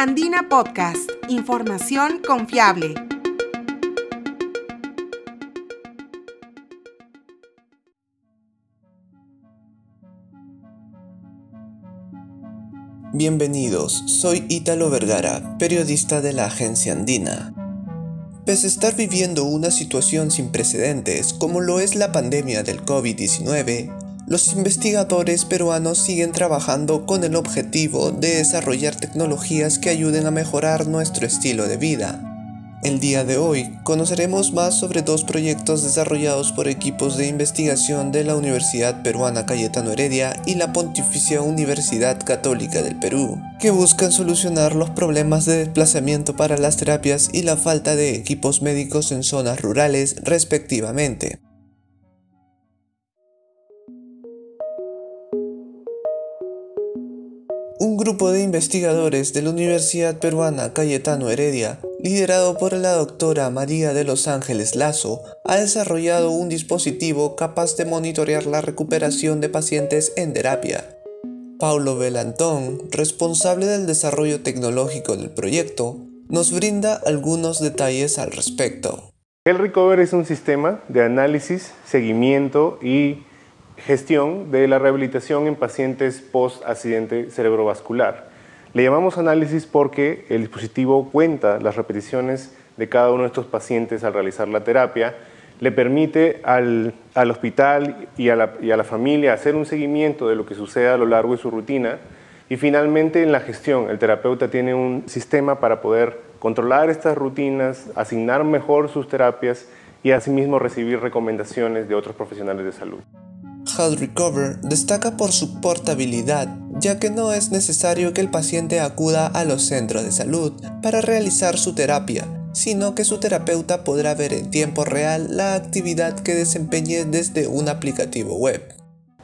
Andina Podcast, información confiable. Bienvenidos, soy Ítalo Vergara, periodista de la agencia Andina. Pese a estar viviendo una situación sin precedentes como lo es la pandemia del COVID-19, los investigadores peruanos siguen trabajando con el objetivo de desarrollar tecnologías que ayuden a mejorar nuestro estilo de vida. El día de hoy conoceremos más sobre dos proyectos desarrollados por equipos de investigación de la Universidad Peruana Cayetano Heredia y la Pontificia Universidad Católica del Perú, que buscan solucionar los problemas de desplazamiento para las terapias y la falta de equipos médicos en zonas rurales respectivamente. Un grupo de investigadores de la Universidad Peruana Cayetano Heredia, liderado por la doctora María de los Ángeles Lazo, ha desarrollado un dispositivo capaz de monitorear la recuperación de pacientes en terapia. Paulo Belantón, responsable del desarrollo tecnológico del proyecto, nos brinda algunos detalles al respecto. El Recover es un sistema de análisis, seguimiento y gestión de la rehabilitación en pacientes post-accidente cerebrovascular. Le llamamos análisis porque el dispositivo cuenta las repeticiones de cada uno de estos pacientes al realizar la terapia, le permite al, hospital y a, la, y a la familia hacer un seguimiento de lo que sucede a lo largo de su rutina y finalmente en la gestión, el terapeuta tiene un sistema para poder controlar estas rutinas, asignar mejor sus terapias y asimismo recibir recomendaciones de otros profesionales de salud. Health Recover destaca por su portabilidad, ya que no es necesario que el paciente acuda a los centros de salud para realizar su terapia, sino que su terapeuta podrá ver en tiempo real la actividad que desempeñe desde un aplicativo web.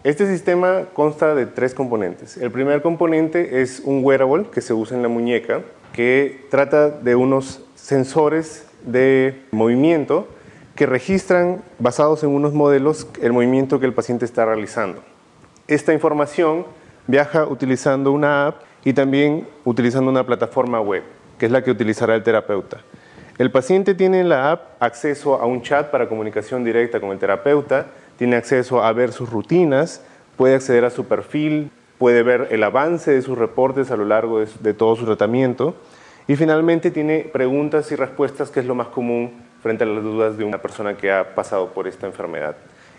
Este sistema consta de tres componentes. El primer componente es un wearable que se usa en la muñeca, que trata de unos sensores de movimiento que registran, basados en unos modelos, el movimiento que el paciente está realizando. Esta información viaja utilizando una app y también utilizando una plataforma web, que es la que utilizará el terapeuta. El paciente tiene en la app acceso a un chat para comunicación directa con el terapeuta, tiene acceso a ver sus rutinas, puede acceder a su perfil, puede ver el avance de sus reportes a lo largo de, todo su tratamiento y finalmente tiene preguntas y respuestas, que es lo más común frente a las dudas de una persona que ha pasado por esta enfermedad.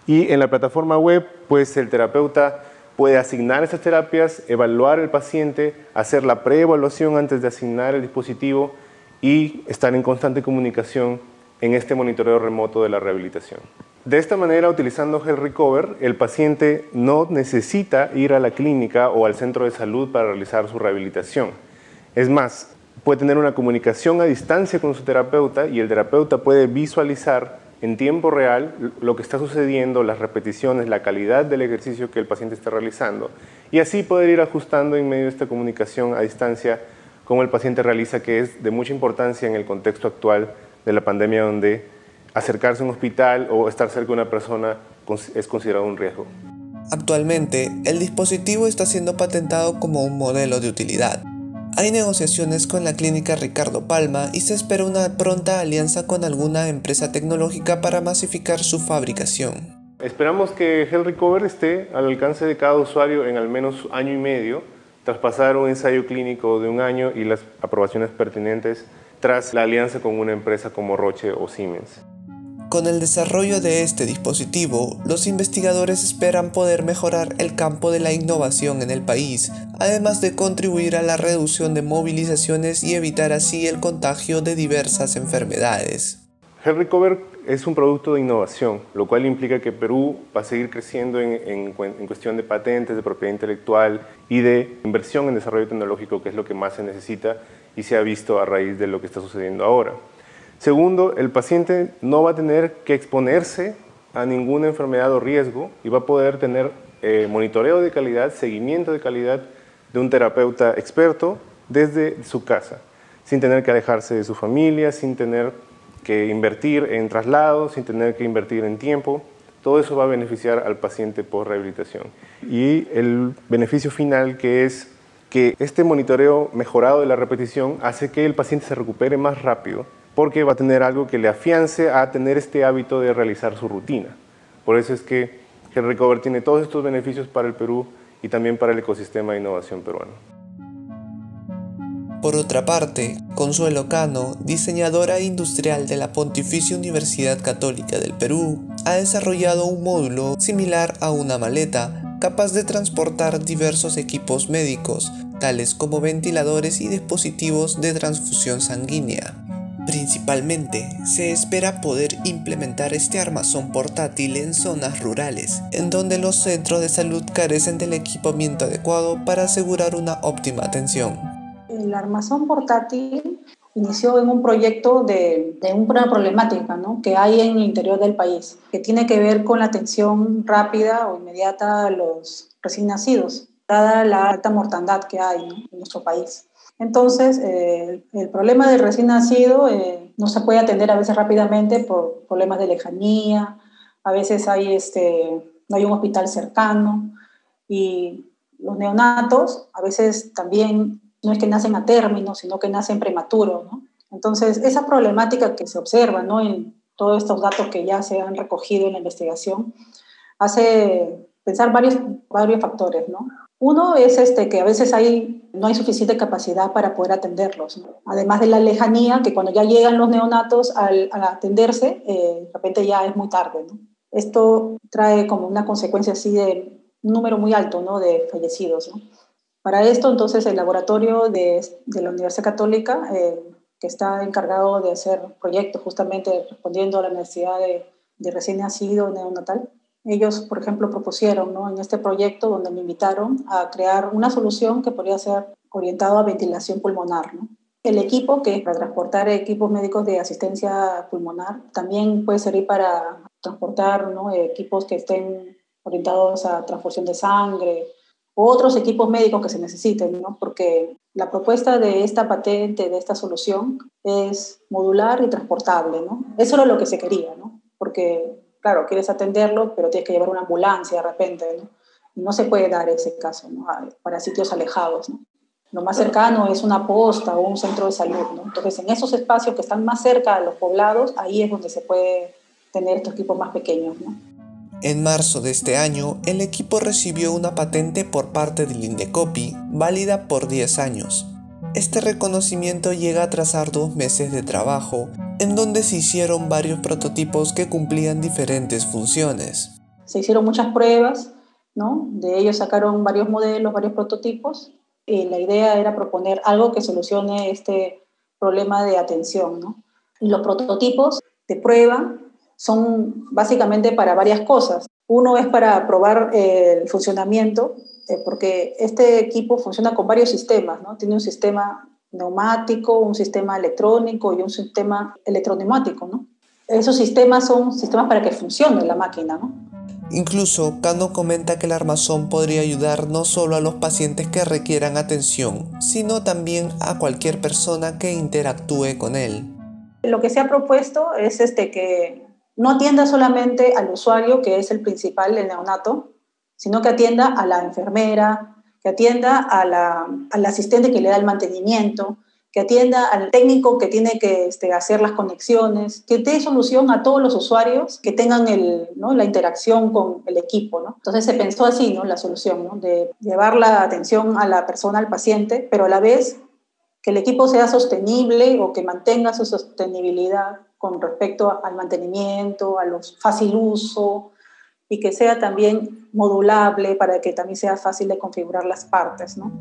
Y en la plataforma web, pues el terapeuta puede asignar esas terapias, evaluar el paciente, hacer la preevaluación antes de asignar el dispositivo y estar en constante comunicación en este monitoreo remoto de la rehabilitación. De esta manera, utilizando Health Recover, el paciente no necesita ir a la clínica o al centro de salud para realizar su rehabilitación. Es más, puede tener una comunicación a distancia con su terapeuta y el terapeuta puede visualizar en tiempo real lo que está sucediendo, las repeticiones, la calidad del ejercicio que el paciente está realizando y así poder ir ajustando en medio de esta comunicación a distancia cómo el paciente realiza, que es de mucha importancia en el contexto actual de la pandemia donde acercarse a un hospital o estar cerca de una persona es considerado un riesgo. Actualmente, el dispositivo está siendo patentado como un modelo de utilidad hay negociaciones con la clínica Ricardo Palma y se espera una pronta alianza con alguna empresa tecnológica para masificar su fabricación. Esperamos que Health Recover esté al alcance de cada usuario en al menos año y medio, tras pasar un ensayo clínico de un año y las aprobaciones pertinentes tras la alianza con una empresa como Roche o Siemens. Con el desarrollo de este dispositivo, los investigadores esperan poder mejorar el campo de la innovación en el país, además de contribuir a la reducción de movilizaciones y evitar así el contagio de diversas enfermedades. Health Recover es un producto de innovación, lo cual implica que Perú va a seguir creciendo en, en, cuestión de patentes, de propiedad intelectual y de inversión en desarrollo tecnológico, que es lo que más se necesita y se ha visto a raíz de lo que está sucediendo ahora. Segundo, el paciente no va a tener que exponerse a ninguna enfermedad o riesgo y va a poder tener eh, monitoreo de calidad, seguimiento de calidad de un terapeuta experto desde su casa, sin tener que alejarse de su familia, sin tener que invertir en traslados, sin tener que invertir en tiempo. Todo eso va a beneficiar al paciente por rehabilitación. Y el beneficio final que es que este monitoreo mejorado de la repetición hace que el paciente se recupere más rápido porque va a tener algo que le afiance a tener este hábito de realizar su rutina. Por eso es que el Recover tiene todos estos beneficios para el Perú y también para el ecosistema de innovación peruano. Por otra parte, Consuelo Cano, diseñadora industrial de la Pontificia Universidad Católica del Perú, ha desarrollado un módulo similar a una maleta capaz de transportar diversos equipos médicos, tales como ventiladores y dispositivos de transfusión sanguínea. Principalmente, se espera poder implementar este armazón portátil en zonas rurales, en donde los centros de salud carecen del equipamiento adecuado para asegurar una óptima atención. El armazón portátil inició en un proyecto de, una problemática que hay en el interior del país, que tiene que ver con la atención rápida o inmediata a los recién nacidos, dada la alta mortandad que hay en nuestro país. Entonces, eh, el problema del recién nacido eh, no se puede atender a veces rápidamente por problemas de lejanía, a veces hay este, no hay un hospital cercano y los neonatos a veces también no es que nacen a término, sino que nacen prematuros. Entonces, esa problemática que se observa ¿no? en todos estos datos que ya se han recogido en la investigación hace pensar varios, varios factores. ¿no? Uno es este, que a veces no hay suficiente capacidad para poder atenderlos. Además de la lejanía, que cuando ya llegan los neonatos al, atenderse, eh, de repente ya es muy tarde. Esto trae como una consecuencia así de un número muy alto de fallecidos. Para esto, entonces, el laboratorio de, de la Universidad Católica, eh, que está encargado de hacer proyectos justamente respondiendo a la necesidad de, de recién nacido neonatal, ellos, por ejemplo, propusieron ¿no? en este proyecto donde me invitaron a crear una solución que podría ser orientada a ventilación pulmonar. ¿no? El equipo, que es para transportar equipos médicos de asistencia pulmonar, también puede servir para transportar ¿no? equipos que estén orientados a transfusión de sangre o otros equipos médicos que se necesiten, ¿no? porque la propuesta de esta patente, de esta solución, es modular y transportable. ¿no? Eso era lo que se quería, ¿no? porque claro, quieres atenderlo, pero tienes que llevar una ambulancia de repente, ¿no? No se puede dar ese caso, ¿no? Para sitios alejados, ¿no? Lo más cercano es una posta o un centro de salud, ¿no? Entonces, en esos espacios que están más cerca de los poblados, ahí es donde se puede tener estos equipos más pequeños, ¿no? En marzo de este año, el equipo recibió una patente por parte del Indecopi, válida por 10 años. Este reconocimiento llega a trazar dos meses de trabajo en donde se hicieron varios prototipos que cumplían diferentes funciones. Se hicieron muchas pruebas, ¿no? De ellos sacaron varios modelos, varios prototipos. Y la idea era proponer algo que solucione este problema de atención, los prototipos de prueba son básicamente para varias cosas. Uno es para probar el funcionamiento, eh, porque este equipo funciona con varios sistemas, ¿no? Tiene un sistema neumático, un sistema electrónico y un sistema electroneumático, ¿no? Esos sistemas son sistemas para que funcione la máquina, ¿no? Incluso Cano comenta que el armazón podría ayudar no solo a los pacientes que requieran atención, sino también a cualquier persona que interactúe con él. Lo que se ha propuesto es este que no atienda solamente al usuario, que es el principal, el neonato, sino que atienda a la enfermera, que atienda al asistente que le da el mantenimiento, que atienda al técnico que tiene que este, hacer las conexiones, que dé solución a todos los usuarios que tengan la interacción con el equipo. ¿no? Entonces se pensó así, ¿no? la solución, de llevar la atención a la persona, al paciente, pero a la vez que el equipo sea sostenible o que mantenga su sostenibilidad con respecto al mantenimiento, a los fácil uso, y que sea también modulable para que también sea fácil de configurar las partes. ¿no?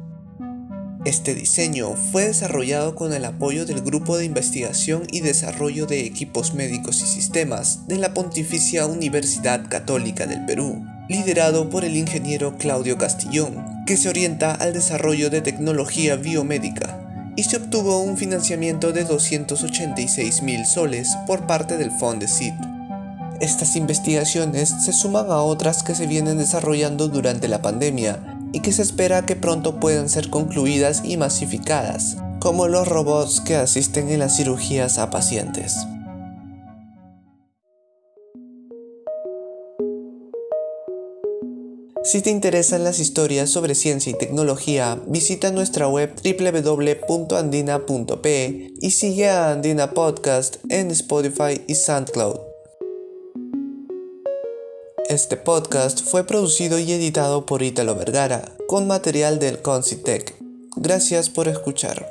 Este diseño fue desarrollado con el apoyo del Grupo de Investigación y Desarrollo de Equipos Médicos y Sistemas de la Pontificia Universidad Católica del Perú, liderado por el ingeniero Claudio Castillón, que se orienta al desarrollo de tecnología biomédica, y se obtuvo un financiamiento de 286 mil soles por parte del Fondesit. Estas investigaciones se suman a otras que se vienen desarrollando durante la pandemia y que se espera que pronto puedan ser concluidas y masificadas, como los robots que asisten en las cirugías a pacientes. Si te interesan las historias sobre ciencia y tecnología, visita nuestra web www.andina.pe y sigue a Andina Podcast en Spotify y SoundCloud. Este podcast fue producido y editado por Italo Vergara, con material del Concitec. Gracias por escuchar.